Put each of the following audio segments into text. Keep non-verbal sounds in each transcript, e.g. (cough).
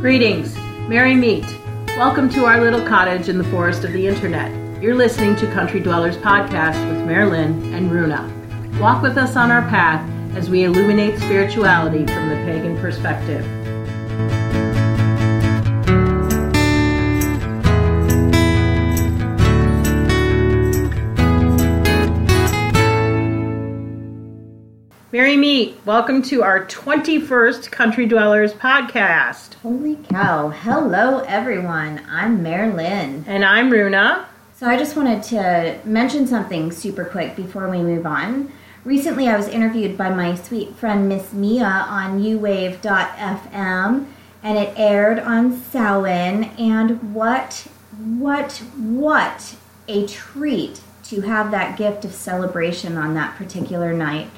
Greetings, Merry Meet. Welcome to our little cottage in the forest of the internet. You're listening to Country Dwellers Podcast with Marilyn and Runa. Walk with us on our path as we illuminate spirituality from the pagan perspective. Merry Meet. Welcome to our 21st Country Dwellers podcast. Holy cow. Hello, everyone. I'm Marilyn. And I'm Runa. So, I just wanted to mention something super quick before we move on. Recently, I was interviewed by my sweet friend Miss Mia on uwave.fm, and it aired on Samhain. And what, what, what a treat to have that gift of celebration on that particular night.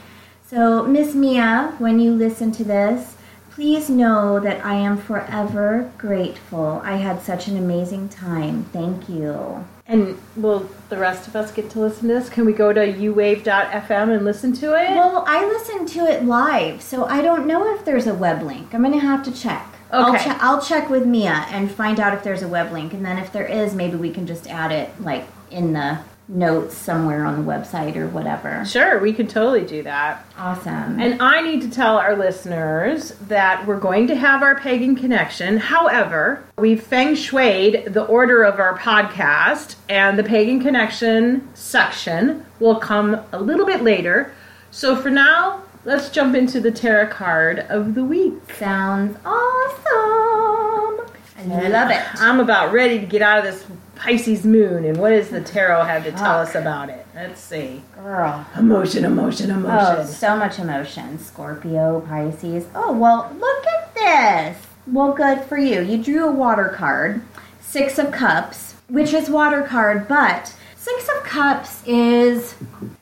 So, Miss Mia, when you listen to this, please know that I am forever grateful. I had such an amazing time. Thank you. And will the rest of us get to listen to this? Can we go to uwave.fm and listen to it? Well, I listened to it live, so I don't know if there's a web link. I'm going to have to check. I'll, Okay. che- I'll check with Mia and find out if there's a web link, and then if there is, maybe we can just add it like in the notes somewhere on the website or whatever. Sure, we could totally do that. Awesome. And I need to tell our listeners that we're going to have our pagan connection. However, we've feng shuied the order of our podcast, and the pagan connection section will come a little bit later. So for now, let's jump into the tarot card of the week. Sounds awesome. I love it. I'm about ready to get out of this Pisces moon, and what does the tarot have to tell Fuck. us about it? Let's see. Girl. Emotion, emotion, emotion. Oh, emotion. so much emotion. Scorpio, Pisces. Oh, well, look at this. Well, good for you. You drew a water card, Six of Cups, which is water card, but Six of Cups is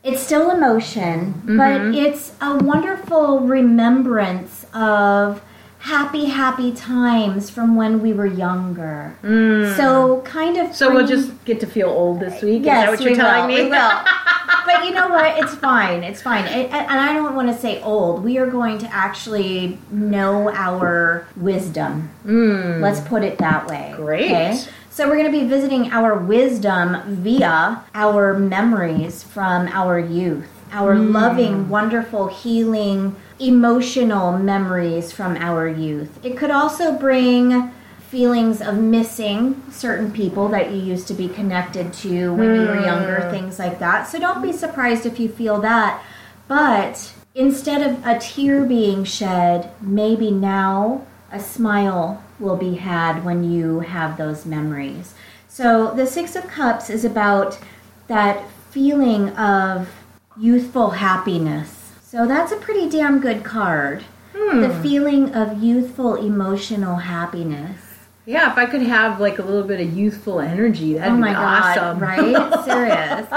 it's still emotion, but mm-hmm. it's a wonderful remembrance of happy, happy times from when we were younger. Mm. So, kind of. So we'll just get to feel old this week. Yes, Is that what you're we telling will, me? We will. (laughs) but you know what? It's fine. It's fine. And, and I don't want to say old. We are going to actually know our wisdom. Mm. Let's put it that way. Great. So we're going to be visiting our wisdom via our memories from our youth, our Hmm. loving, wonderful, healing, emotional memories from our youth. It could also bring feelings of missing certain people that you used to be connected to when you were younger, things like that. So don't be surprised if you feel that. But instead of a tear being shed, maybe now a smile will be had when you have those memories. So the Six of Cups is about that feeling of youthful happiness. So that's a pretty damn good card. The hmm. feeling of youthful emotional happiness. Yeah, if I could have like a little bit of youthful energy, that'd oh be my awesome. god, right? (laughs) Serious.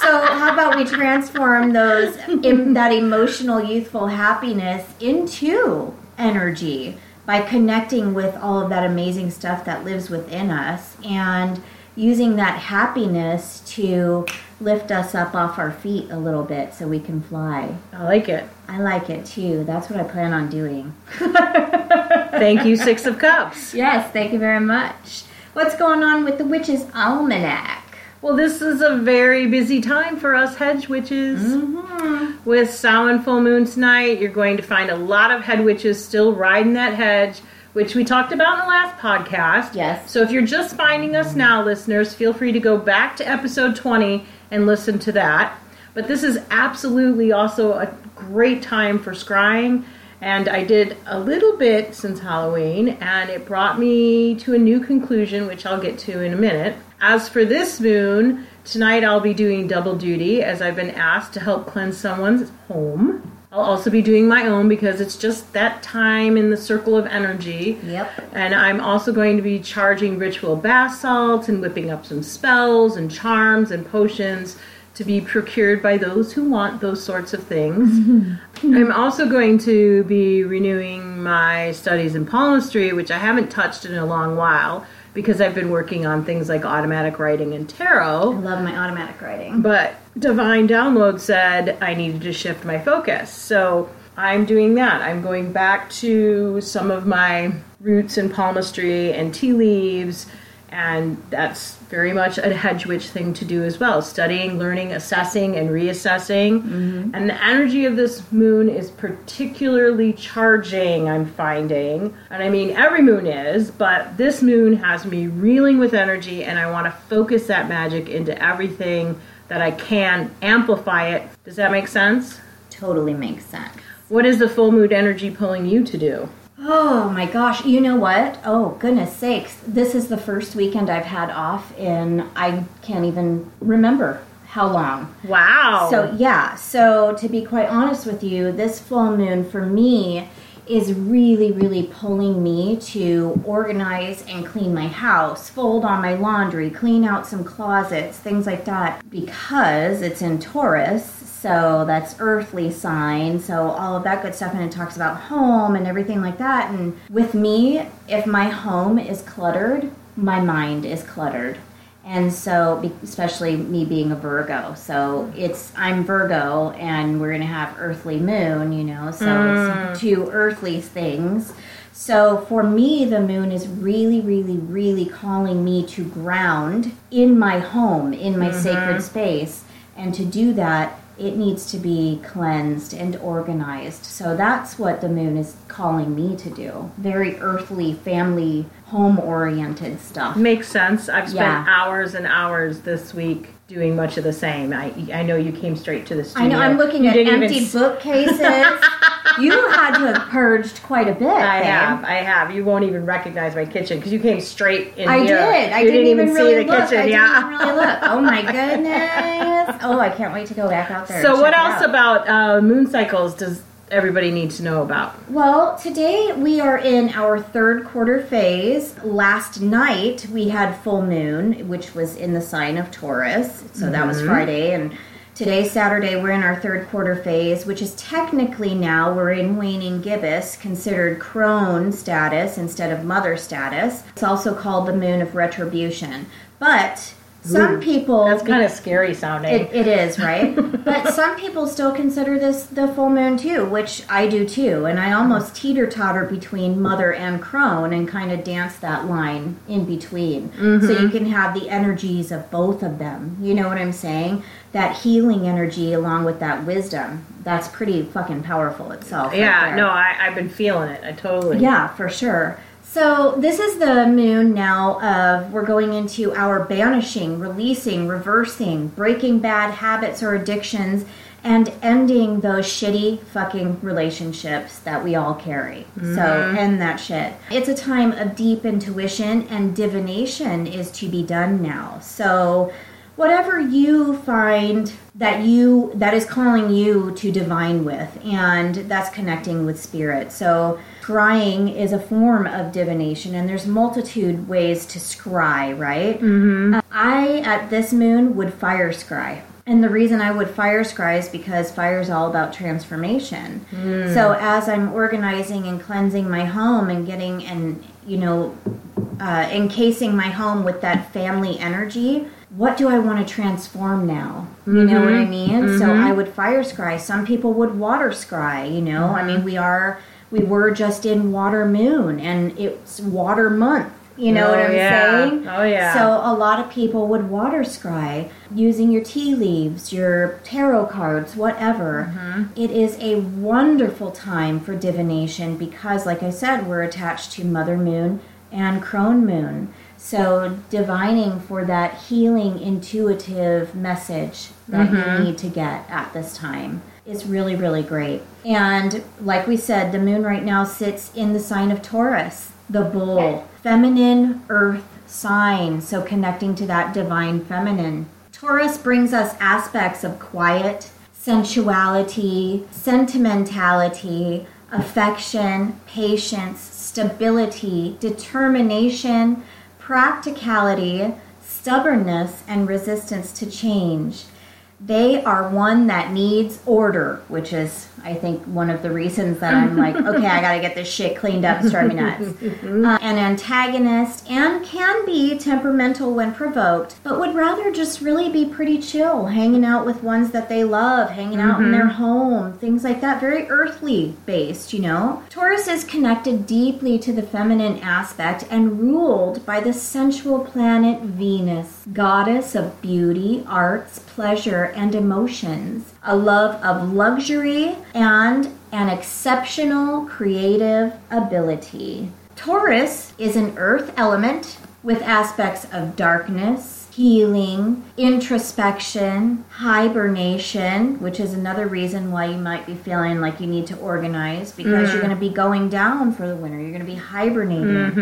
So how about we transform those em- (laughs) that emotional youthful happiness into energy by connecting with all of that amazing stuff that lives within us and using that happiness to lift us up off our feet a little bit so we can fly. I like it. I like it too. That's what I plan on doing. (laughs) Thank you, Six of Cups. (laughs) Yes, thank you very much. What's going on with the Witch's Almanac? Well, this is a very busy time for us hedge witches. Mm-hmm. With Samhain full moon tonight, you're going to find a lot of hedge witches still riding that hedge, which we talked about in the last podcast. Yes. So if you're just finding us now, listeners, feel free to go back to episode 20 and listen to that. But this is absolutely also a great time for scrying. And I did a little bit since Halloween, and it brought me to a new conclusion, which I'll get to in a minute. As for this moon, tonight I'll be doing double duty as I've been asked to help cleanse someone's home. I'll also be doing my own because it's just that time in the circle of energy. Yep. And I'm also going to be charging ritual bath salts and whipping up some spells and charms and potions to be procured by those who want those sorts of things. (laughs) I'm also going to be renewing my studies in palmistry, which I haven't touched in a long while because I've been working on things like automatic writing and I tarot. love my automatic writing. But Divine Download said I needed to shift my focus. So I'm doing that. I'm going back to some of my roots in palmistry and tea leaves, and that's very much a hedge witch thing to do as well studying, learning, assessing, and reassessing. Mm-hmm. And the energy of this moon is particularly charging, I'm finding. And I mean, every moon is, but this moon has me reeling with energy, and I want to focus that magic into everything that I can, amplify it. Does that make sense? Totally makes sense. What is the full moon energy pulling you to do? Oh my gosh, you know what? Oh, goodness sakes. This is the first weekend I've had off in I can't even remember how long. Wow. So, yeah. So, to be quite honest with you, this full moon for me is really, really pulling me to organize and clean my house, fold on my laundry, clean out some closets, things like that, because it's in Taurus so that's earthly sign. So all of that good stuff. And it talks about home and everything like that. And with me, if my home is cluttered, my mind is cluttered. And so, especially me being a Virgo, so it's I'm Virgo, and we're gonna have earthly moon, you know, so mm. it's two earthly things. So for me, the moon is really, really, really calling me to ground in my home, in my mm-hmm. sacred space, and to do that, it needs to be cleansed and organized. So that's what the moon is calling me to do. Very earthly, family, home oriented stuff. Makes sense. I've spent yeah. hours and hours this week doing much of the same. I I know you came straight to the studio. I know I'm looking you at empty even... bookcases. (laughs) you had to have purged quite a bit. I babe. have. I have. You won't even recognize my kitchen because you came straight in I here. did. I you didn't, didn't even, really see the look. kitchen. I yeah. didn't really look. Oh my (laughs) goodness. Oh, I can't wait to go back out there. So, what else about uh, moon cycles does everybody need to know about? Well, today we are in our third quarter phase. Last night we had full moon, which was in the sign of Taurus. So mm-hmm. that was mm-hmm. Friday. And today, Saturday, we're in our third quarter phase, which is technically now we're in waning gibbous, considered crone status instead of mother status. It's also called the moon of retribution. But some people that's kind of scary sounding. It, it is right, (laughs) but some people still consider this the full moon too, which I do too. And I almost teeter totter between mother and crone and kind of dance that line in between, mm-hmm. so you can have the energies of both of them. You know what I'm saying? That healing energy along with that wisdom. That's pretty fucking powerful itself. Yeah, right no, I, I've been feeling it. I totally. Yeah, for sure. So, this is the moon now of we're going into our banishing, releasing, reversing, breaking bad habits or addictions, and ending those shitty fucking relationships that we all carry. Mm-hmm. So, end that shit. It's a time of deep intuition, and divination is to be done now. So, whatever you find that you that is calling you to divine with and that's connecting with spirit so scrying is a form of divination and there's multitude ways to scry right mm-hmm. uh, i at this moon would fire scry and the reason I would fire scry is because fire is all about transformation. Mm. So as I'm organizing and cleansing my home and getting and you know uh, encasing my home with that family energy, what do I want to transform now? You mm-hmm. know what I mean? Mm-hmm. So I would fire scry. Some people would water scry, you know? Mm-hmm. I mean, we are we were just in water moon and it's water month. You know oh, what I'm yeah. saying? Oh yeah. So a lot of people would water scry using your tea leaves, your tarot cards, whatever. Mm-hmm. It is a wonderful time for divination because like I said, we're attached to Mother Moon and Crone Moon. So, divining for that healing, intuitive message that mm-hmm. you need to get at this time is really, really great. And like we said, the moon right now sits in the sign of Taurus, the bull, feminine earth sign. So, connecting to that divine feminine. Taurus brings us aspects of quiet, sensuality, sentimentality, affection, patience, stability, determination practicality, stubbornness, and resistance to change. They are one that needs order, which is, I think, one of the reasons that I'm like, (laughs) okay, I gotta get this shit cleaned up, driving me nuts. Uh, an antagonist and can be temperamental when provoked, but would rather just really be pretty chill, hanging out with ones that they love, hanging out in their home, things like that. Very earthly based, you know? Taurus is connected deeply to the feminine aspect and ruled by the sensual planet Venus, goddess of beauty, arts, pleasure, and emotions, a love of luxury, and an exceptional creative ability. Taurus is an earth element with aspects of darkness, healing, introspection, hibernation, which is another reason why you might be feeling like you need to organize because you're going to be going down for the winter. You're going to be hibernating.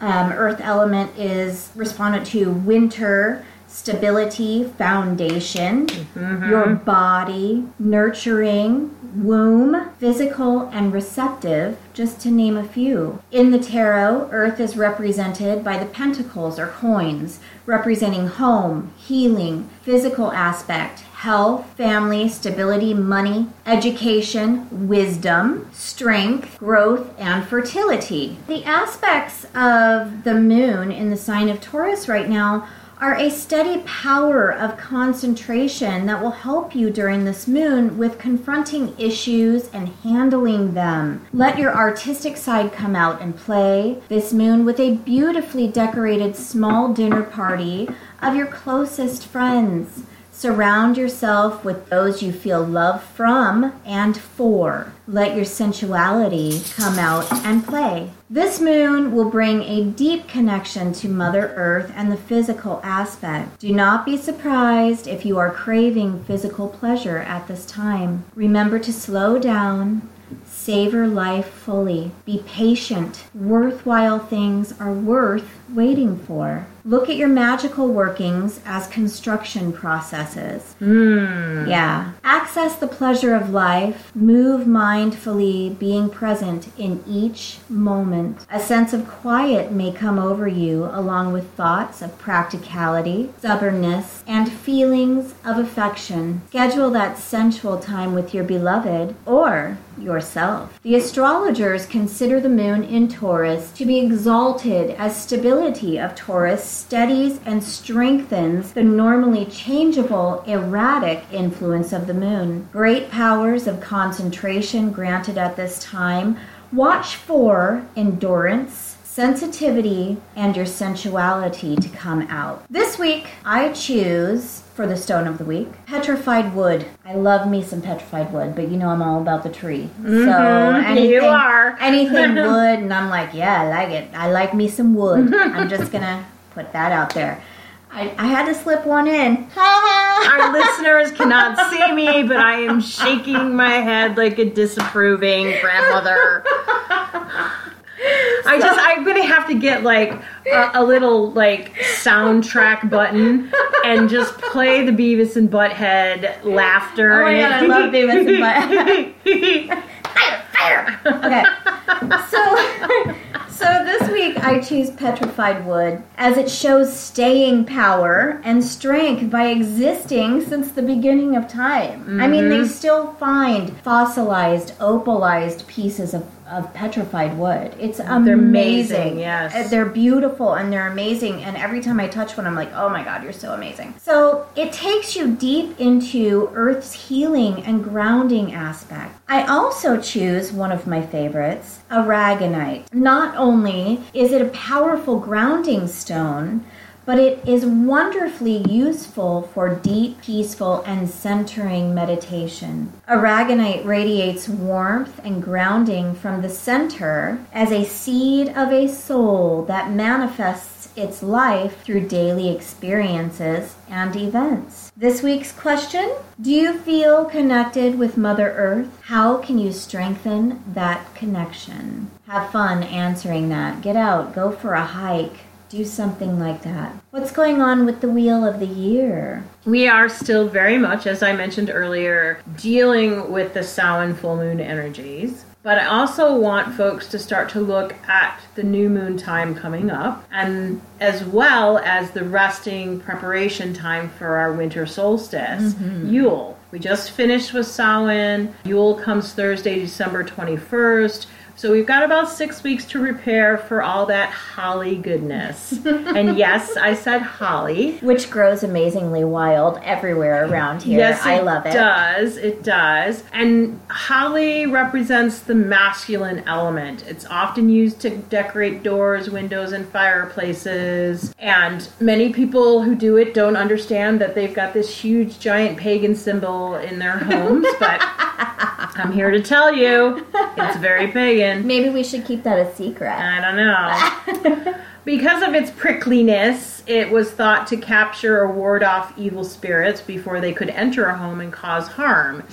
Um, earth element is respondent to winter, stability, foundation, mm-hmm. your body, nurturing, womb, physical, and receptive, just to name a few. In the tarot, Earth is represented by the pentacles or coins, representing home, healing, physical aspect, health, family, stability, money, education, wisdom, strength, growth, and fertility. The aspects of the moon in the sign of Taurus right now are a steady power of concentration that will help you during this moon with confronting issues and handling them. Let your artistic side come out and play this moon with a beautifully decorated small dinner party of your closest friends. Surround yourself with those you feel love from and for. Let your sensuality come out and play. This moon will bring a deep connection to Mother Earth and the physical aspect. Do not be surprised if you are craving physical pleasure at this time. Remember to slow down. Savor life fully. Be patient. Worthwhile things are worth waiting for. Look at your magical workings as construction processes. Mmm. Yeah. Access the pleasure of life. Move mindfully, being present in each moment. A sense of quiet may come over you, along with thoughts of practicality, stubbornness, and feelings of affection. Schedule that sensual time with your beloved or yourself. The astrologers consider the moon in Taurus to be exalted as stability of Taurus steadies and strengthens the normally changeable, erratic influence of the moon. Great powers of concentration granted at this time. Watch for endurance, sensitivity, and your sensuality to come out. This week, I choose for the stone of the week petrified wood. I love me some petrified wood, but you know I'm all about the tree. So mm-hmm. anything, you are. (laughs) anything wood, and I'm like, yeah, I like it. I like me some wood. (laughs) I'm just gonna put that out there. I, I had to slip one in. (laughs) Our listeners cannot see me, but I am shaking my head like a disapproving grandmother. I just I'm gonna have to get like a, a little like soundtrack button and just play the Beavis and Butthead laughter. Oh my God, I love Beavis and Butthead. (laughs) Okay. So so this week I choose petrified wood as it shows staying power and strength by existing since the beginning of time. I mean they mm-hmm. still find fossilized, opalized pieces of of petrified wood. It's amazing. amazing, yes. Uh, They're beautiful and they're amazing and every time I touch one I'm like, "Oh my god, you're so amazing." So, it takes you deep into Earth's healing and grounding aspect. I also choose one of my favorites, aragonite. Not only is it a powerful grounding stone, but it is wonderfully useful for deep, peaceful, and centering meditation. Aragonite radiates warmth and grounding from the center as a seed of a soul that manifests its life through daily experiences and events. This week's question Do you feel connected with Mother Earth? How can you strengthen that connection? Have fun answering that. Get out, go for a hike do something like that. What's going on with the wheel of the year? We are still very much, as I mentioned earlier, dealing with the Samhain full moon energies. But I also want folks to start to look at the new moon time coming up, and as well as the resting preparation time for our winter solstice, mm-hmm. Yule. We just finished with Samhain. Yule comes Thursday, December 21st. So we've got about six weeks to prepare for all that holly goodness. (laughs) and yes, I said holly. Which grows amazingly wild everywhere around here. Yes, I love it. It does. It does. And holly represents the masculine element. It's often used to decorate doors, windows, and fireplaces. And many people who do it don't understand that they've got this huge, giant pagan symbol in their homes. but (laughs) I'm here to tell you, it's very pagan. Maybe we should keep that a secret. I don't know. (laughs) because of its prickliness, it was thought to capture or ward off evil spirits before they could enter a home and cause harm.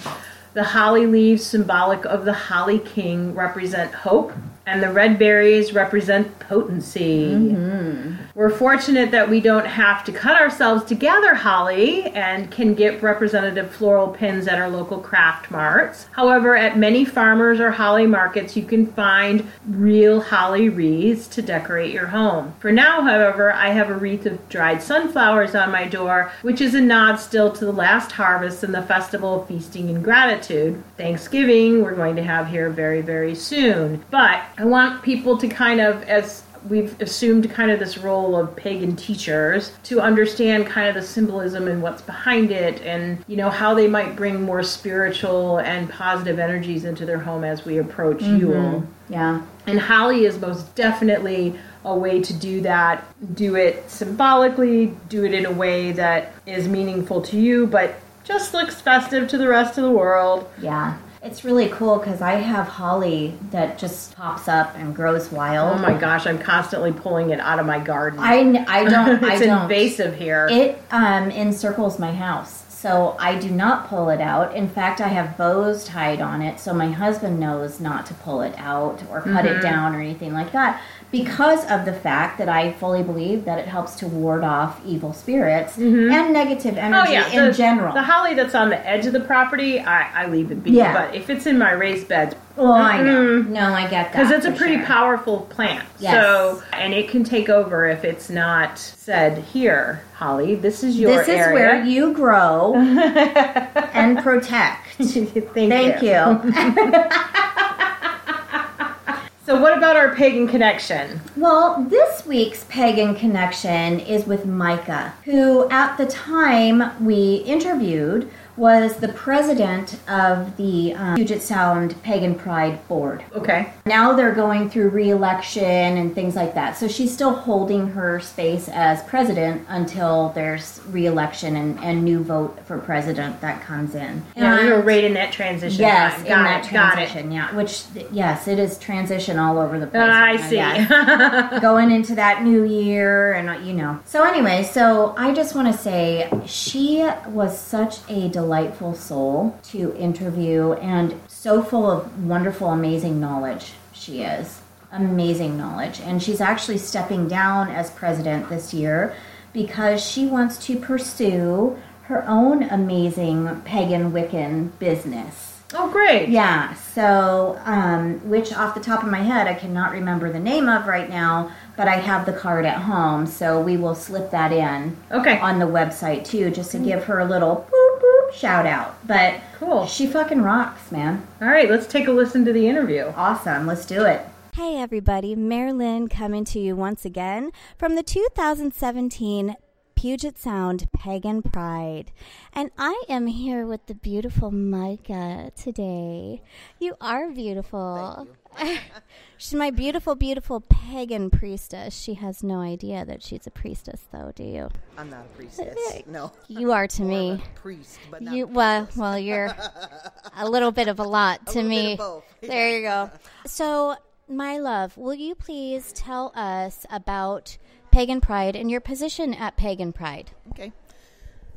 The holly leaves, symbolic of the holly king, represent hope, and the red berries represent potency. Mm-hmm. We're fortunate that we don't have to cut ourselves to gather holly and can get representative floral pins at our local craft marts. However, at many farmers or holly markets, you can find real holly wreaths to decorate your home. For now, however, I have a wreath of dried sunflowers on my door, which is a nod still to the last harvest and the festival of feasting and gratitude. Thanksgiving, we're going to have here very, very soon. But I want people to kind of, as we've assumed kind of this role of pagan teachers to understand kind of the symbolism and what's behind it and you know how they might bring more spiritual and positive energies into their home as we approach mm-hmm. Yule. Yeah. And holly is most definitely a way to do that. Do it symbolically, do it in a way that is meaningful to you, but just looks festive to the rest of the world. Yeah. It's really cool because I have holly that just pops up and grows wild. Oh my gosh, I'm constantly pulling it out of my garden. I, I (laughs) don't. I it's don't. invasive here. It um, encircles my house, so I do not pull it out. In fact, I have bows tied on it, so my husband knows not to pull it out or cut Mm-hmm. it down or anything like that, because of the fact that I fully believe that it helps to ward off evil spirits and negative Mm-hmm. Oh energy yeah, in the, general. The holly that's on the edge of the property, I, I leave it be. Yeah. But if it's in my raised beds, well, I know. No, I get that because it's a pretty sure. powerful plant. Yes. So, and it can take over if it's not said here, Holly. This is your This is area. where you grow (laughs) and protect. (laughs) Thank, Thank you. (laughs) So, what about our pagan connection? Well, this week's pagan connection is with Micah, who at the time we interviewed was the president of the um, Puget Sound Pagan Pride Board. Okay. Now they're going through re-election and things like that. So she's still holding her space as president until there's re-election and, and new vote for president that comes in. Yeah, we were right in that transition. Yes, in Got that it. Got it. transition, yeah. Which, yes, it is transition all over the place. I see. (laughs) Going into that new year, and uh, you know. So anyway, so I just want to say she was such a delightful soul to interview, and so full of wonderful, amazing knowledge. She is amazing knowledge, and she's actually stepping down as president this year because she wants to pursue her own amazing pagan Wiccan business. oh, great. Yeah, so, um, which off the top of my head, I cannot remember the name of right now, but I have the card at home, so we will slip that in Okay. on the website too, just to give her a little boop boop shout out. But Cool. she fucking rocks, man. All right, let's take a listen to the interview. Awesome, let's do it. Hey everybody, Marilyn coming to you once again from the 2017 Puget Sound Pagan Pride. And I am here with the beautiful Micah today. You are beautiful. You. (laughs) she's my beautiful, beautiful pagan priestess. She has no idea that she's a priestess, though, do you? I'm not a priestess. No. You are to me. a priest, but not You well, well, you're (laughs) a little bit of a lot to bit me. There you go. So, my love, will you please tell us about Pagan Pride and your position at Pagan Pride? Okay.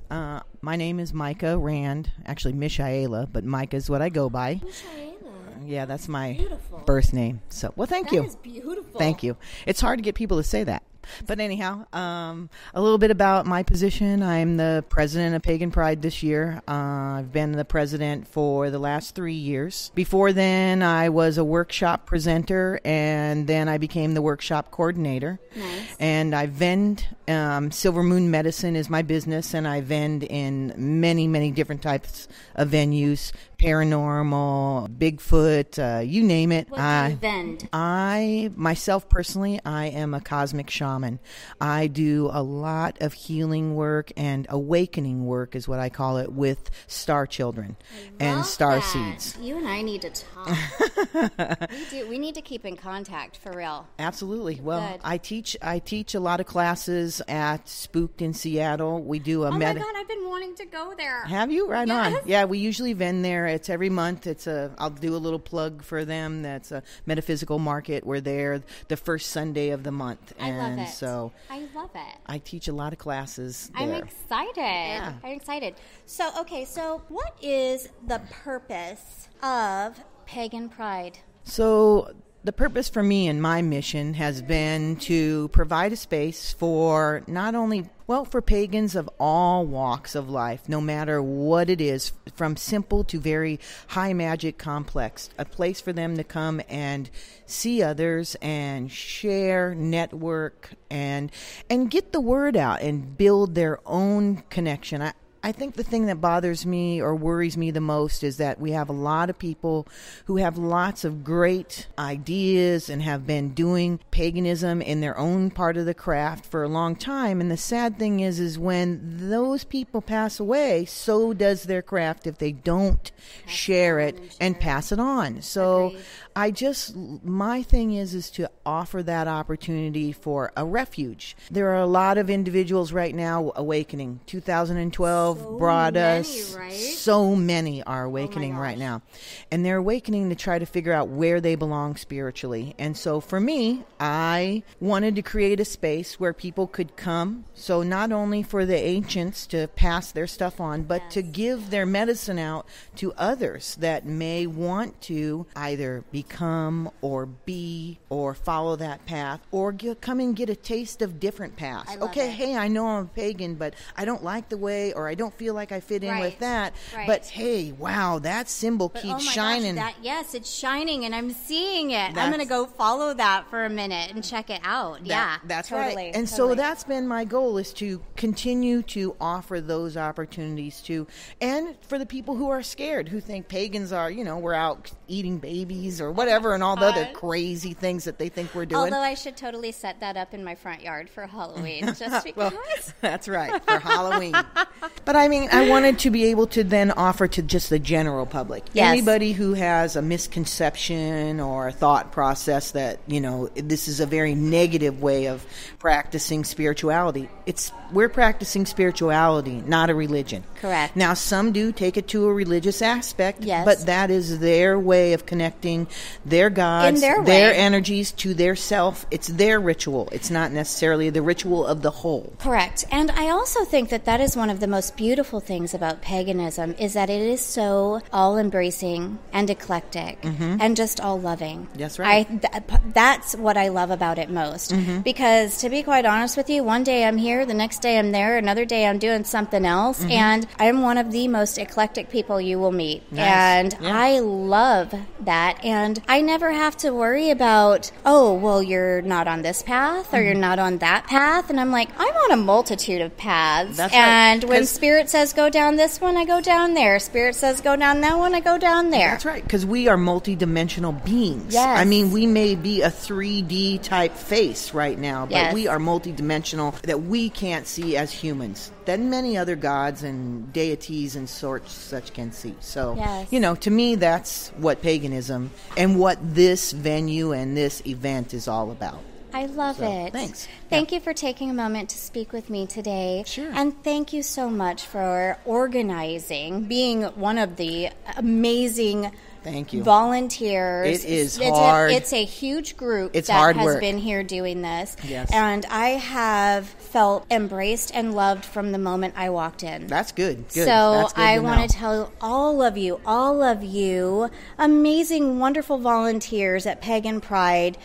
Uh, my name is Micah Rand. Actually, Mishaela, but Micah is what I go by. Mishaela. Yeah, that's my birth name. So, well, thank you. beautiful. Thank you. It's hard to get people to say that. But anyhow, um, a little bit about my position. I'm the president of Pagan Pride this year. Uh, I've been the president for the last three years. Before then, I was a workshop presenter, and then I became the workshop coordinator. Nice. And I vend. Um, Silver Moon Medicine is my business, and I vend in many, many different types of venues paranormal, Bigfoot, uh, you name it. What do I, vend? I, myself personally, I am a cosmic shaman. I do a lot of healing work and awakening work, is what I call it, with star children and star that. seeds. You and I need to talk. (laughs) we do. We need to keep in contact for real. Absolutely. Well, Good. I teach. I teach a lot of classes at Spooked in Seattle. We do a Oh my god, I've been wanting to go there. Have you? Right Yes. on. Yeah, we usually vend there. It's every month. It's a. I'll do a little plug for them. That's a metaphysical market. We're there the first Sunday of the month, I and love it. so I love it. I teach a lot of classes I'm there. excited. I'm excited. So, okay, so what is the purpose of pagan pride? So the purpose for me and my mission has been to provide a space for not only well for pagans of all walks of life no matter what it is from simple to very high magic complex a place for them to come and see others and share network and and get the word out and build their own connection. I, I think the thing that bothers me or worries me the most is that we have a lot of people who have lots of great ideas and have been doing paganism in their own part of the craft for a long time and the sad thing is is when those people pass away so does their craft if they don't share it and pass it on. So Agreed. I just my thing is is to offer that opportunity for a refuge. There are a lot of individuals right now awakening. 2012 So brought many, us right? so many are oh awakening right now. And they're awakening to try to figure out where they belong spiritually. And so for me, I wanted to create a space where people could come. So not only for the ancients to pass their stuff on, but to give their medicine out to others that may want to either become or be or follow that path or get, come and get a taste of different paths. Okay, it. hey, I know I'm a pagan, but I don't like the way or I don't feel like I fit in Right. with that. Right. But hey, wow, that symbol But, keeps oh shining. Gosh, that, yes, it's shining, and I'm seeing it. I'm going to go follow that for a minute and check it out. That- yeah, that's totally, right. And so that's been my goal is to continue to offer those opportunities to, and for the people who are scared, who think pagans are, you know, we're out eating babies or whatever, and all the other crazy things that they think we're doing. Although I should totally set that up in my front yard for Halloween, (laughs) just because. well, that's right for Halloween. (laughs) But I mean, I wanted to be able to then offer to just the general public, Yes. anybody who has a misconception or a thought process that you know this is a very negative way of practicing spirituality. It's we're practicing spirituality, not a religion. Correct. Now, some do take it to a religious aspect, Yes. but that is their way of connecting their gods, their way. energies to their self. It's their ritual. It's not necessarily the ritual of the whole. Correct. And I also think that that is one of the most beautiful things about paganism is that it is so all embracing and eclectic and just all loving. Mm-hmm. That's right. I, th- that's what I love about it most. Mm-hmm. Because to be quite honest with you, one day I'm here, the next day I'm there, another day I'm doing something else. Mm-hmm. And I'm one of the most eclectic people you will meet. Nice. And Yeah. I love that. And I never have to worry about, oh, well, you're not on this path or you're Mm-hmm. not on that path. And I'm like, I'm on a multitude of paths. That's right. and when 'Cause- Spirit says go down this one, I go down there. Spirit says go down that one, I go down there. That's right, because we are multidimensional beings. Yes. I mean, we may be a 3D type face right now, but Yes. we are multidimensional that we can't see as humans, that many other gods and deities and sorts such can see. So, Yes. you know, to me, that's what paganism and what this venue and this event is all about. I love So, it. thanks. Thank you for taking a moment to speak with me today. Sure. And thank you so much for organizing, being one of the amazing Thank you. volunteers. It is it's a- hard. it's a huge group It's that hard has work. been here doing this. Yes. And I have felt embraced and loved from the moment I walked in. That's good. Good. So That's good I want to tell all of you, all of you, amazing, wonderful volunteers at Pagan Pride.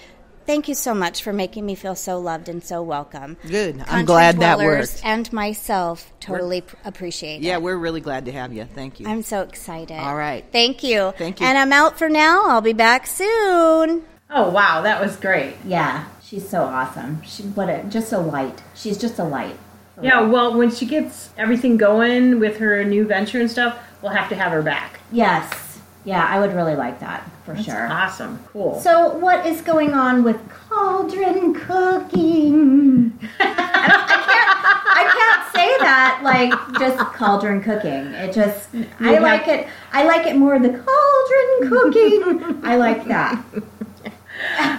Thank you so much for making me feel so loved and so welcome. Good. I'm glad that worked. And myself totally pr- appreciate it. Yeah, we're really glad to have you. Thank you. I'm so excited. All right. Thank you. Thank you. And I'm out for now. I'll be back soon. Oh wow, that was great. Yeah, she's so awesome. She what a just a light. She's just a light. Yeah, well, when she gets everything going with her new venture and stuff, we'll have to have her back. Yes. Yeah, I would really like that for sure. Awesome, cool. So, what is going on with cauldron cooking? I, can't. I can't say that like just cauldron cooking. It just. I have- like it. I like it more the cauldron cooking. I like that.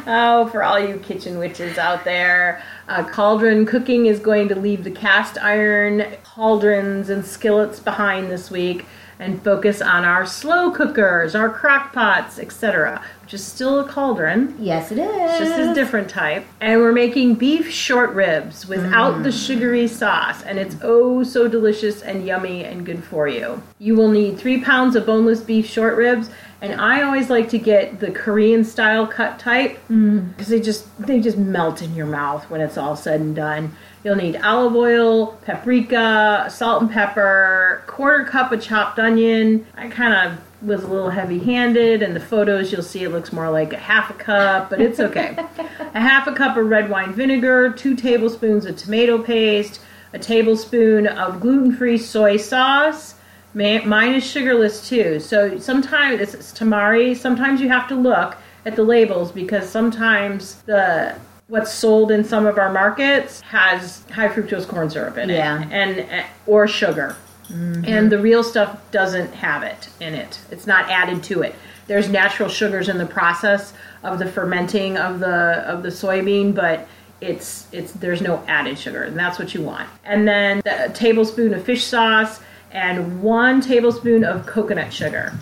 Oh, for all you kitchen witches out there, uh, cauldron cooking is going to leave the cast iron cauldrons and skillets behind this week and focus on our slow cookers, our crock pots, etc., which is still a cauldron. Yes, it is. It's just a different type. And we're making beef short ribs without the sugary sauce, and it's oh so delicious and yummy and good for you. You will need three pounds of boneless beef short ribs, and I always like to get the Korean style cut type mm. because they just they just melt in your mouth when it's all said and done. You'll need olive oil, paprika, salt and pepper, quarter cup of chopped onion. I kind of was a little heavy handed, and the photos you'll see it looks more like a half a cup, but it's okay. (laughs) a half a cup of red wine vinegar, two tablespoons of tomato paste, a tablespoon of gluten free soy sauce. Mine is sugarless too, so sometimes it's, it's tamari. Sometimes you have to look at the labels because sometimes the what's sold in some of our markets has high fructose corn syrup in it, Yeah. and uh, or sugar Mm-hmm. and the real stuff doesn't have it in it. It's not added to it. There's natural sugars in the process of the fermenting of the of the soybean, but it's it's there's no added sugar, and that's what you want. And then a tablespoon of fish sauce and one tablespoon of coconut sugar,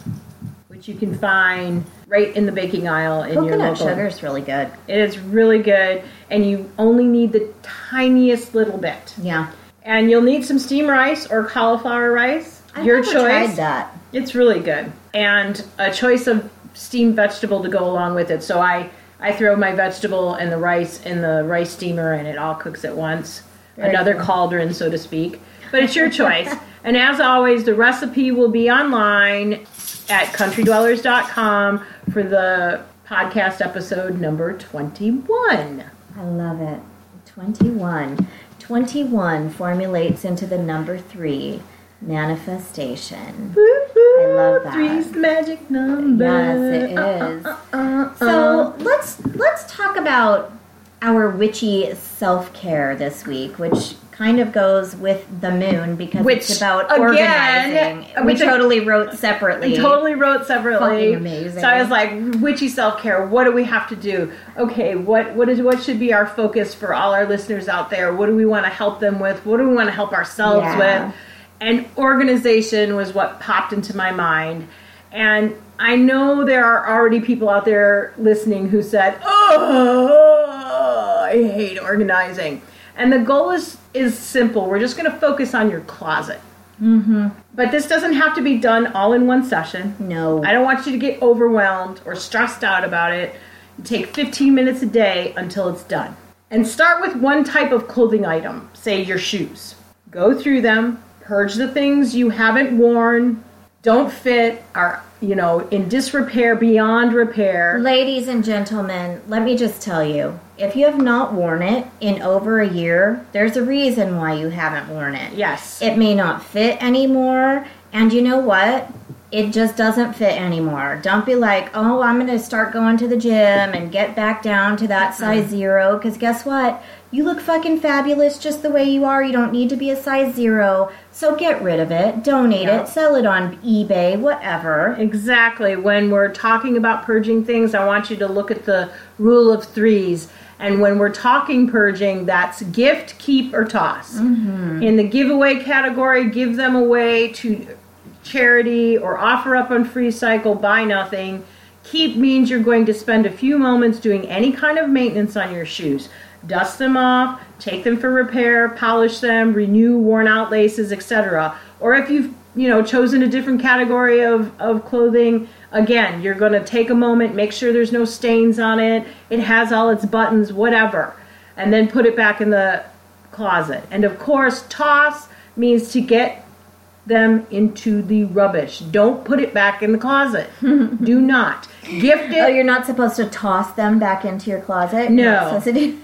which you can find right in the baking aisle in your local. Coconut sugar is really good. It is really good, and you only need the tiniest little bit. Yeah. And you'll need some steamed rice or cauliflower rice. Your choice. I've Your choice. tried that. It's really good. And a choice of steamed vegetable to go along with it. So I, I throw my vegetable and the rice in the rice steamer and it all cooks at once. Very Another cool. cauldron, so to speak. But it's your (laughs) choice. and as always, the recipe will be online at countrydwellers.com for the podcast episode number 21. I love it. 21. 21 formulates into the number three manifestation. I love that. Three's magic number. Yes, it is. Uh, uh, uh, so let's let's talk about our witchy self care this week, which kind of goes with the moon because Which, it's about again, organizing. We which I- totally wrote separately. Totally wrote separately. Fucking amazing. So I was like, witchy self care. What do we have to do? Okay, what what is what should be our focus for all our listeners out there? What do we want to help them with? What do we want to help ourselves Yeah. with? And organization was what popped into my mind. And I know there are already people out there listening who said, "Oh, Oh, I hate organizing." And the goal is is simple. We're just going to focus on your closet. Mm-hmm. But this doesn't have to be done all in one session. No. I don't want you to get overwhelmed or stressed out about it. Take 15 minutes a day until it's done. And start with one type of clothing item, say your shoes. Go through them, purge the things you haven't worn, don't fit, are, you know, in disrepair, beyond repair. Ladies and gentlemen, let me just tell you if you have not worn it in over a year, there's a reason why you haven't worn it. Yes. It may not fit anymore, and you know what? It just doesn't fit anymore. Don't be like, oh, I'm going to start going to the gym and get back down to that size zero, because guess what? You look fucking fabulous just the way you are. You don't need to be a size zero. So get rid of it, donate Yeah. it, sell it on eBay, whatever. Exactly. When we're talking about purging things, I want you to look at the rule of threes. And when we're talking purging, that's gift, keep, or toss. Mm-hmm. In the giveaway category, give them away to charity or offer up on free cycle, buy nothing. Keep means you're going to spend a few moments doing any kind of maintenance on your shoes. Dust them off, take them for repair, polish them, renew worn out laces, etc. Or if you've you know chosen a different category of, of clothing, Again, you're going to take a moment, make sure there's no stains on it, it has all its buttons, whatever, and then put it back in the closet. And of course, toss means to get them into the rubbish. Don't put it back in the closet. (laughs) Do not. Gift it. Oh, you're not supposed to toss them back into your closet? No. You're not supposed to do-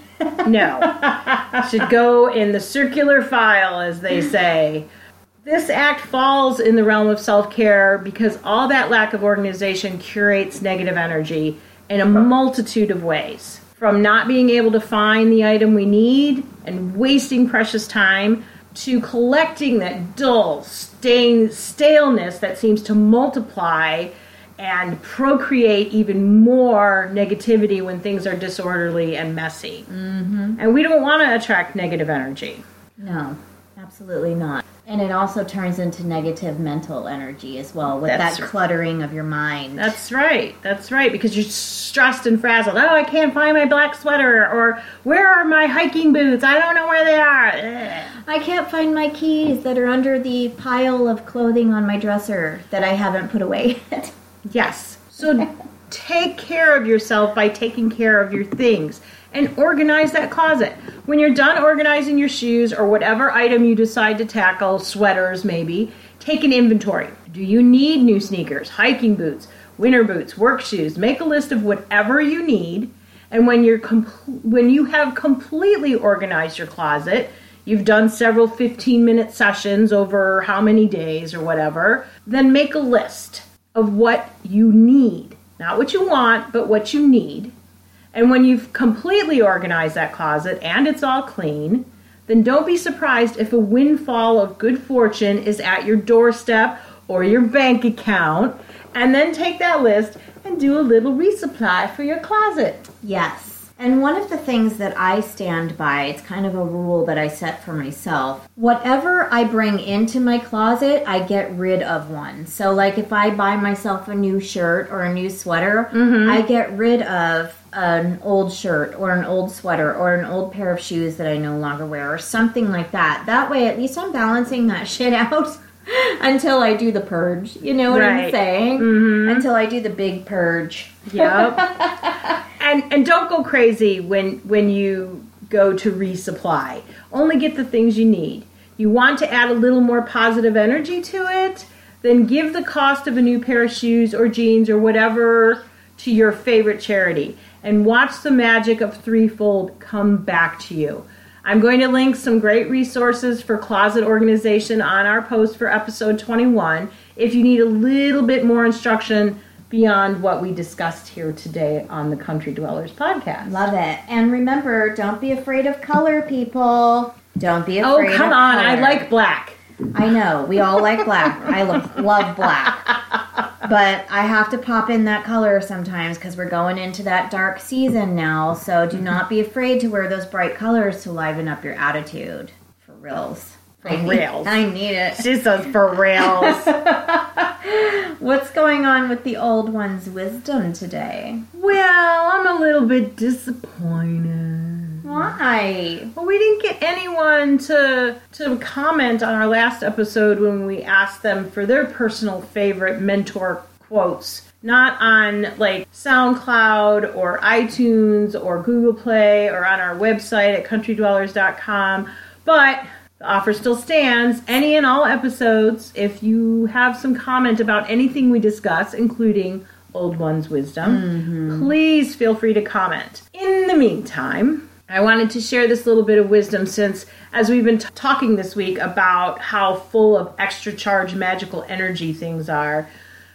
No. Should go in the circular file, as they say. (laughs) This act falls in the realm of self care because all that lack of organization curates negative energy in a multitude of ways. From not being able to find the item we need and wasting precious time to collecting that dull, stain, staleness that seems to multiply and procreate even more negativity when things are disorderly and messy. Mm-hmm. And we don't want to attract negative energy. No, absolutely not. And it also turns into negative mental energy as well with That's that right. cluttering of your mind. That's right. That's right. Because you're stressed and frazzled. Oh, I can't find my black sweater. Or where are my hiking boots? I don't know where they are. Ugh. I can't find my keys that are under the pile of clothing on my dresser that I haven't put away (laughs) yet. Yes. So take care of yourself by taking care of your things and organize that closet. When you're done organizing your shoes or whatever item you decide to tackle, sweaters maybe, take an inventory. Do you need new sneakers, hiking boots, winter boots, work shoes? Make a list of whatever you need. And when you're when you have completely organized your closet, you've done several 15 minute sessions over how many days or whatever, then make a list of what you need. Not what you want, but what you need. And when you've completely organized that closet and it's all clean, then don't be surprised if a windfall of good fortune is at your doorstep or your bank account. And then take that list and do a little resupply for your closet. Yes. And one of the things that I stand by, it's kind of a rule that I set for myself. Whatever I bring into my closet, I get rid of one. So, like if I buy myself a new shirt or a new sweater, mm-hmm. I get rid of an old shirt or an old sweater or an old pair of shoes that I no longer wear or something like that. That way, at least I'm balancing that (laughs) shit out. Until I do the purge, you know what I'm Right. saying? Mm-hmm. Until I do the big purge. Yep. (laughs) and and don't go crazy when when you go to resupply. Only get the things you need. You want to add a little more positive energy to it, then give the cost of a new pair of shoes or jeans or whatever to your favorite charity and watch the magic of threefold come back to you. I'm going to link some great resources for closet organization on our post for episode 21 if you need a little bit more instruction beyond what we discussed here today on the Country Dwellers podcast. Love it. And remember, don't be afraid of color, people. Don't be oh, afraid. Oh, come on. I like black. I know. We all like black. I love, love black. But I have to pop in that color sometimes because we're going into that dark season now. So do mm-hmm. not be afraid to wear those bright colors to liven up your attitude. For reals. For I need- reals. I need it. She says for reals. (laughs) What's going on with the old one's wisdom today? well, I'm a little bit disappointed. Why? Well, we didn't get anyone to to comment on our last episode when we asked them for their personal favorite mentor quotes. Not on like SoundCloud or iTunes or Google Play or on our website at countrydwellers.com, but the offer still stands. Any and all episodes, if you have some comment about anything we discuss, including Old One's wisdom, mm-hmm. please feel free to comment. In the meantime, I wanted to share this little bit of wisdom since, as we've been t- talking this week about how full of extra charge magical energy things are,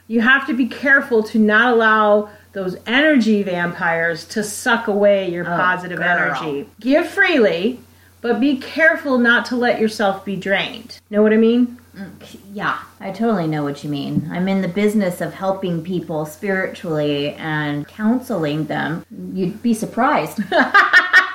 you have to be careful to not allow those energy vampires to suck away your oh, positive girl. energy. Give freely, but be careful not to let yourself be drained. Know what I mean? Mm, yeah, I totally know what you mean. I'm in the business of helping people spiritually and counseling them. You'd be surprised. (laughs)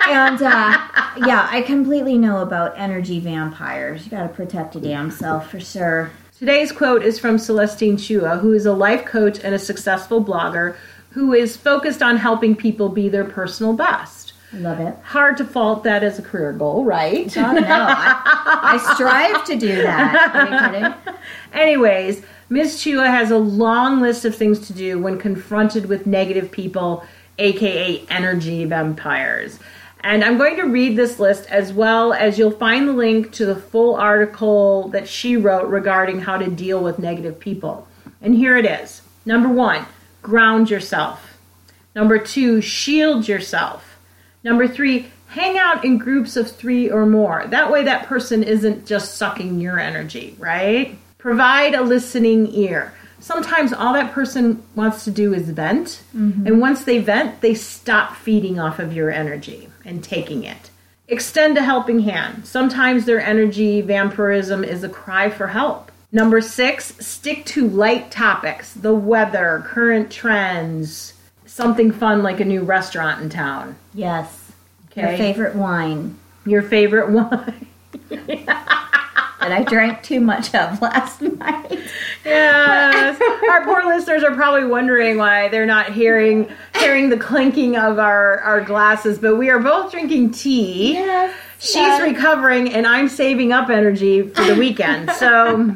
and uh, (laughs) yeah, I completely know about energy vampires. You gotta protect your damn self for sure. Today's quote is from Celestine Chua, who is a life coach and a successful blogger who is focused on helping people be their personal best. Love it. Hard to fault that as a career goal, right? Oh no, I, I strive to do that. Are you kidding? (laughs) Anyways, Ms. Chua has a long list of things to do when confronted with negative people, aka energy vampires. And I'm going to read this list as well as you'll find the link to the full article that she wrote regarding how to deal with negative people. And here it is. Number one, ground yourself. Number two, shield yourself. Number three, hang out in groups of three or more. That way, that person isn't just sucking your energy, right? Provide a listening ear. Sometimes all that person wants to do is vent. Mm-hmm. And once they vent, they stop feeding off of your energy and taking it. Extend a helping hand. Sometimes their energy vampirism is a cry for help. Number six, stick to light topics the weather, current trends, something fun like a new restaurant in town. Yes. Okay. Your favorite wine Your favorite (laughs) wine. (laughs) that I drank too much of (laughs) last night. Yes. Our poor listeners are probably wondering why they're not hearing hearing the clinking of our, our glasses, but we are both drinking tea. Yes. She's yes. recovering and I'm saving up energy for the weekend. So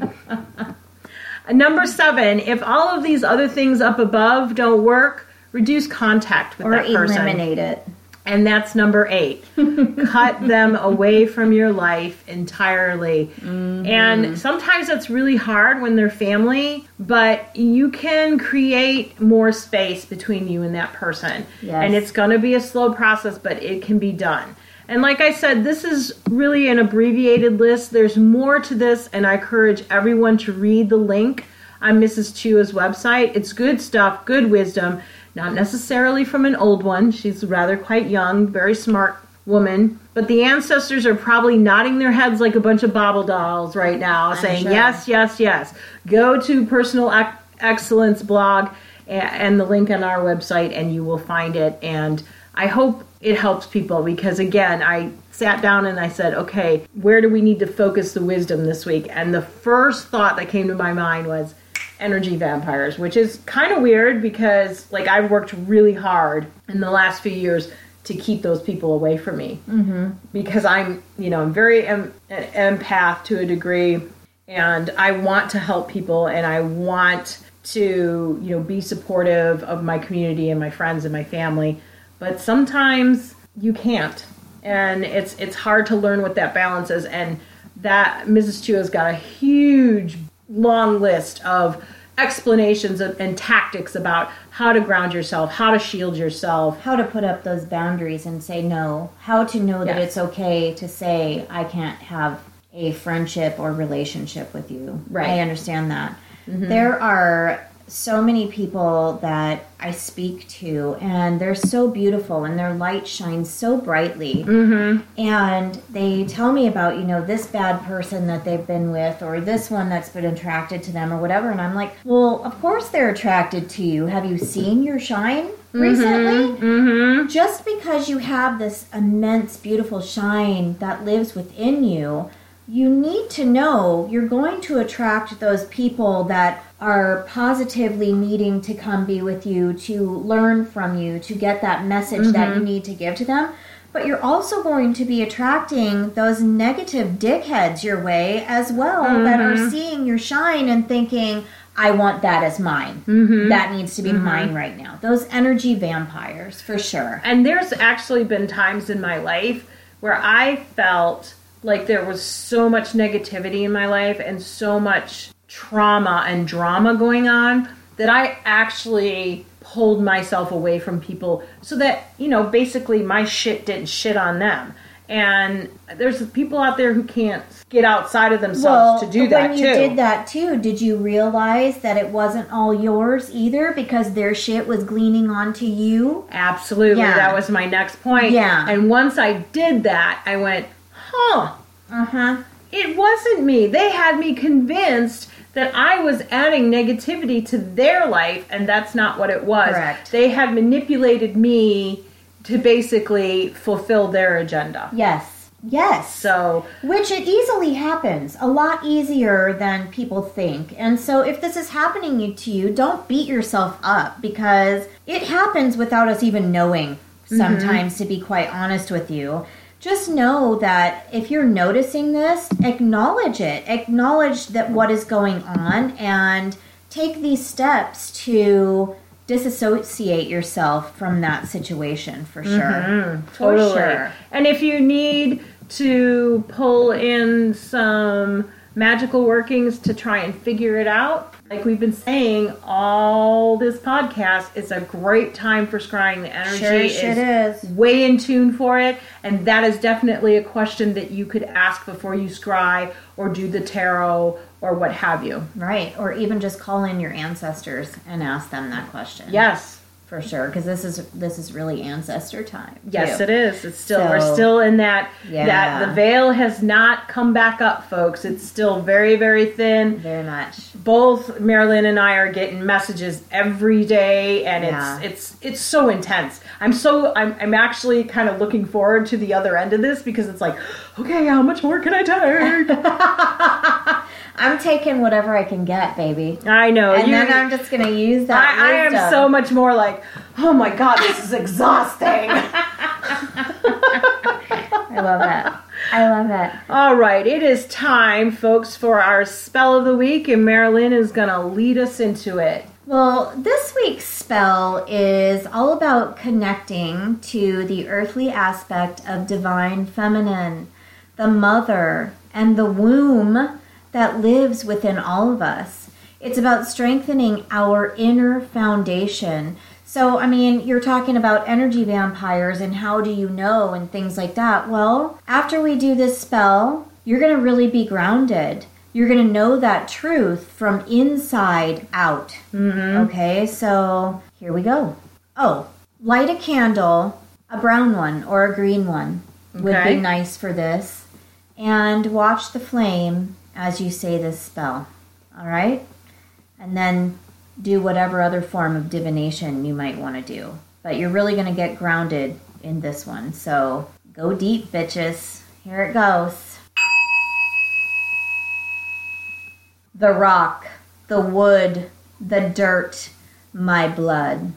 (laughs) number seven, if all of these other things up above don't work, reduce contact with or that person. Or eliminate it. And that's number eight. (laughs) Cut them away from your life entirely. Mm-hmm. And sometimes that's really hard when they're family, but you can create more space between you and that person. Yes. And it's going to be a slow process, but it can be done. And like I said, this is really an abbreviated list. There's more to this, and I encourage everyone to read the link on Mrs. Chua's website. It's good stuff, good wisdom, not necessarily from an old one. She's rather quite young, very smart woman. But the ancestors are probably nodding their heads like a bunch of bobble dolls right now, saying, sure. yes, yes, yes. Go to Personal Ec- Excellence blog a- and the link on our website, and you will find it. And I hope it helps people because, again, I sat down and I said, okay, where do we need to focus the wisdom this week? And the first thought that came to my mind was energy vampires, which is kind of weird because, like, I've worked really hard in the last few years to keep those people away from me mm-hmm. because I'm, you know, I'm very em- an empath to a degree, and I want to help people, and I want to, you know, be supportive of my community and my friends and my family, but sometimes you can't, and it's it's hard to learn what that balance is, and that Mrs. Chua's got a huge long list of explanations and, and tactics about how to ground yourself, how to shield yourself, How to put up those boundaries and say no. How to know that Yes. it's okay to say, I can't have a friendship or relationship with you. Right. Mm-hmm. I understand that. There are so many people that I speak to, and they're so beautiful, and their light shines so brightly. Mm-hmm. And they tell me about, you know, this bad person that they've been with, or this one that's been attracted to them, or whatever. And I'm like, well, of course they're attracted to you. Have you seen your shine recently? Mm-hmm. Just because you have this immense, beautiful shine that lives within you, you need to know you're going to attract those people that are positively needing to come be with you, to learn from you, to get that message that you mm-hmm. need to give to them. But you're also going to be attracting those negative dickheads your way as well that are mm-hmm. seeing your shine and thinking, I want that as mine. Mm-hmm. That needs to be mine right now. Those energy vampires, for sure. And there's actually been times in my life where I felt like there was so much negativity in my life and so much trauma and drama going on that I actually pulled myself away from people so that, you know, basically my shit didn't shit on them. And there's people out there who can't get outside of themselves to do that when you too. did that too, did you realize that it wasn't all yours either because their shit was gleaning onto you? Absolutely. Yeah. That was my next point. Yeah. And once I did that, I went, huh, Uh huh. it wasn't me. They had me convinced that I was adding negativity to their life, and that's not what it was. Correct. They had manipulated me to basically fulfill their agenda. Yes. Yes. So, Which it easily happens, a lot easier than people think. And so, if this is happening to you, don't beat yourself up because it happens without us even knowing mm-hmm. sometimes, to be quite honest with you. Just know that if you're noticing this, acknowledge it. Acknowledge that what is going on and take these steps to disassociate yourself from that situation for sure. Mm-hmm. For Totally. sure. And if you need to pull in some magical workings to try and figure it out, like we've been saying all this podcast, it's a great time for scrying. The energy Sure, is, it is. way in tune for it, and that is definitely a question that you could ask before you scry or do the tarot or what have you. Right. Or even just call in your ancestors and ask them that question. Yes. For sure. Because this is this is really ancestor time. Yes, too. it is. It's still we're still in that Yeah. that the veil has not come back up, folks. It's still very very thin. Very much. Both Marilyn and I are getting messages every day, and Yeah. it's it's it's so intense. I'm so I'm I'm actually kind of looking forward to the other end of this because it's like, okay, how much more can I take? (laughs) I'm taking whatever I can get, baby. I know. And you- then I'm just gonna use that. I, I am so much more like, oh my god, this is exhausting. (laughs) I love that. I love it. All right, it is time, folks, for our spell of the week, and Marilyn is going to lead us into it. Well, this week's spell is all about connecting to the earthly aspect of divine feminine, the mother, and the womb that lives within all of us. It's about strengthening our inner foundation. So, I mean, you're talking about energy vampires and how do you know and things like that. Well, after we do this spell, you're going to really be grounded. You're going to know that truth from inside out. Mm-hmm. Okay, so here we go. Oh, light a candle, a brown one or a green one would be nice for this. And watch the flame as you say this spell. All right? And then do whatever other form of divination you might want to do. But you're really going to get grounded in this one. So go deep, bitches. Here it goes. The rock, the wood, the dirt, my blood.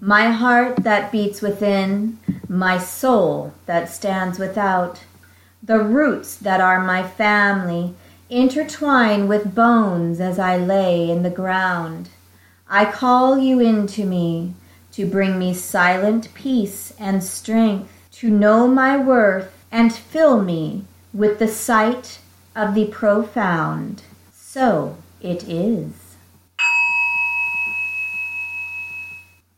My heart that beats within, my soul that stands without. The roots that are my family intertwine with bones as I lay in the ground. I call you into me to bring me silent peace and strength, to know my worth and fill me with the sight of the profound. So it is.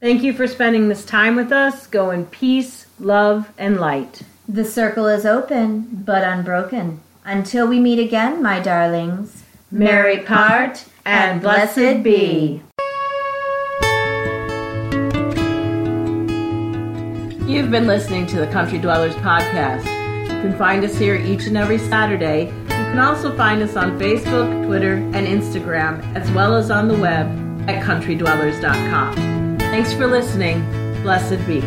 Thank you for spending this time with us. Go in peace, love, and light. The circle is open but unbroken. Until we meet again, my darlings, Merry part and blessed be. You've been listening to the Country Dwellers Podcast. You can find us here each and every Saturday. You can also find us on Facebook, Twitter, and Instagram, as well as on the web at countrydwellers.com. Thanks for listening. Blessed be.